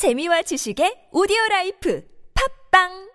재미와 지식의 오디오 라이프. 팝빵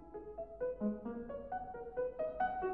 Thank you.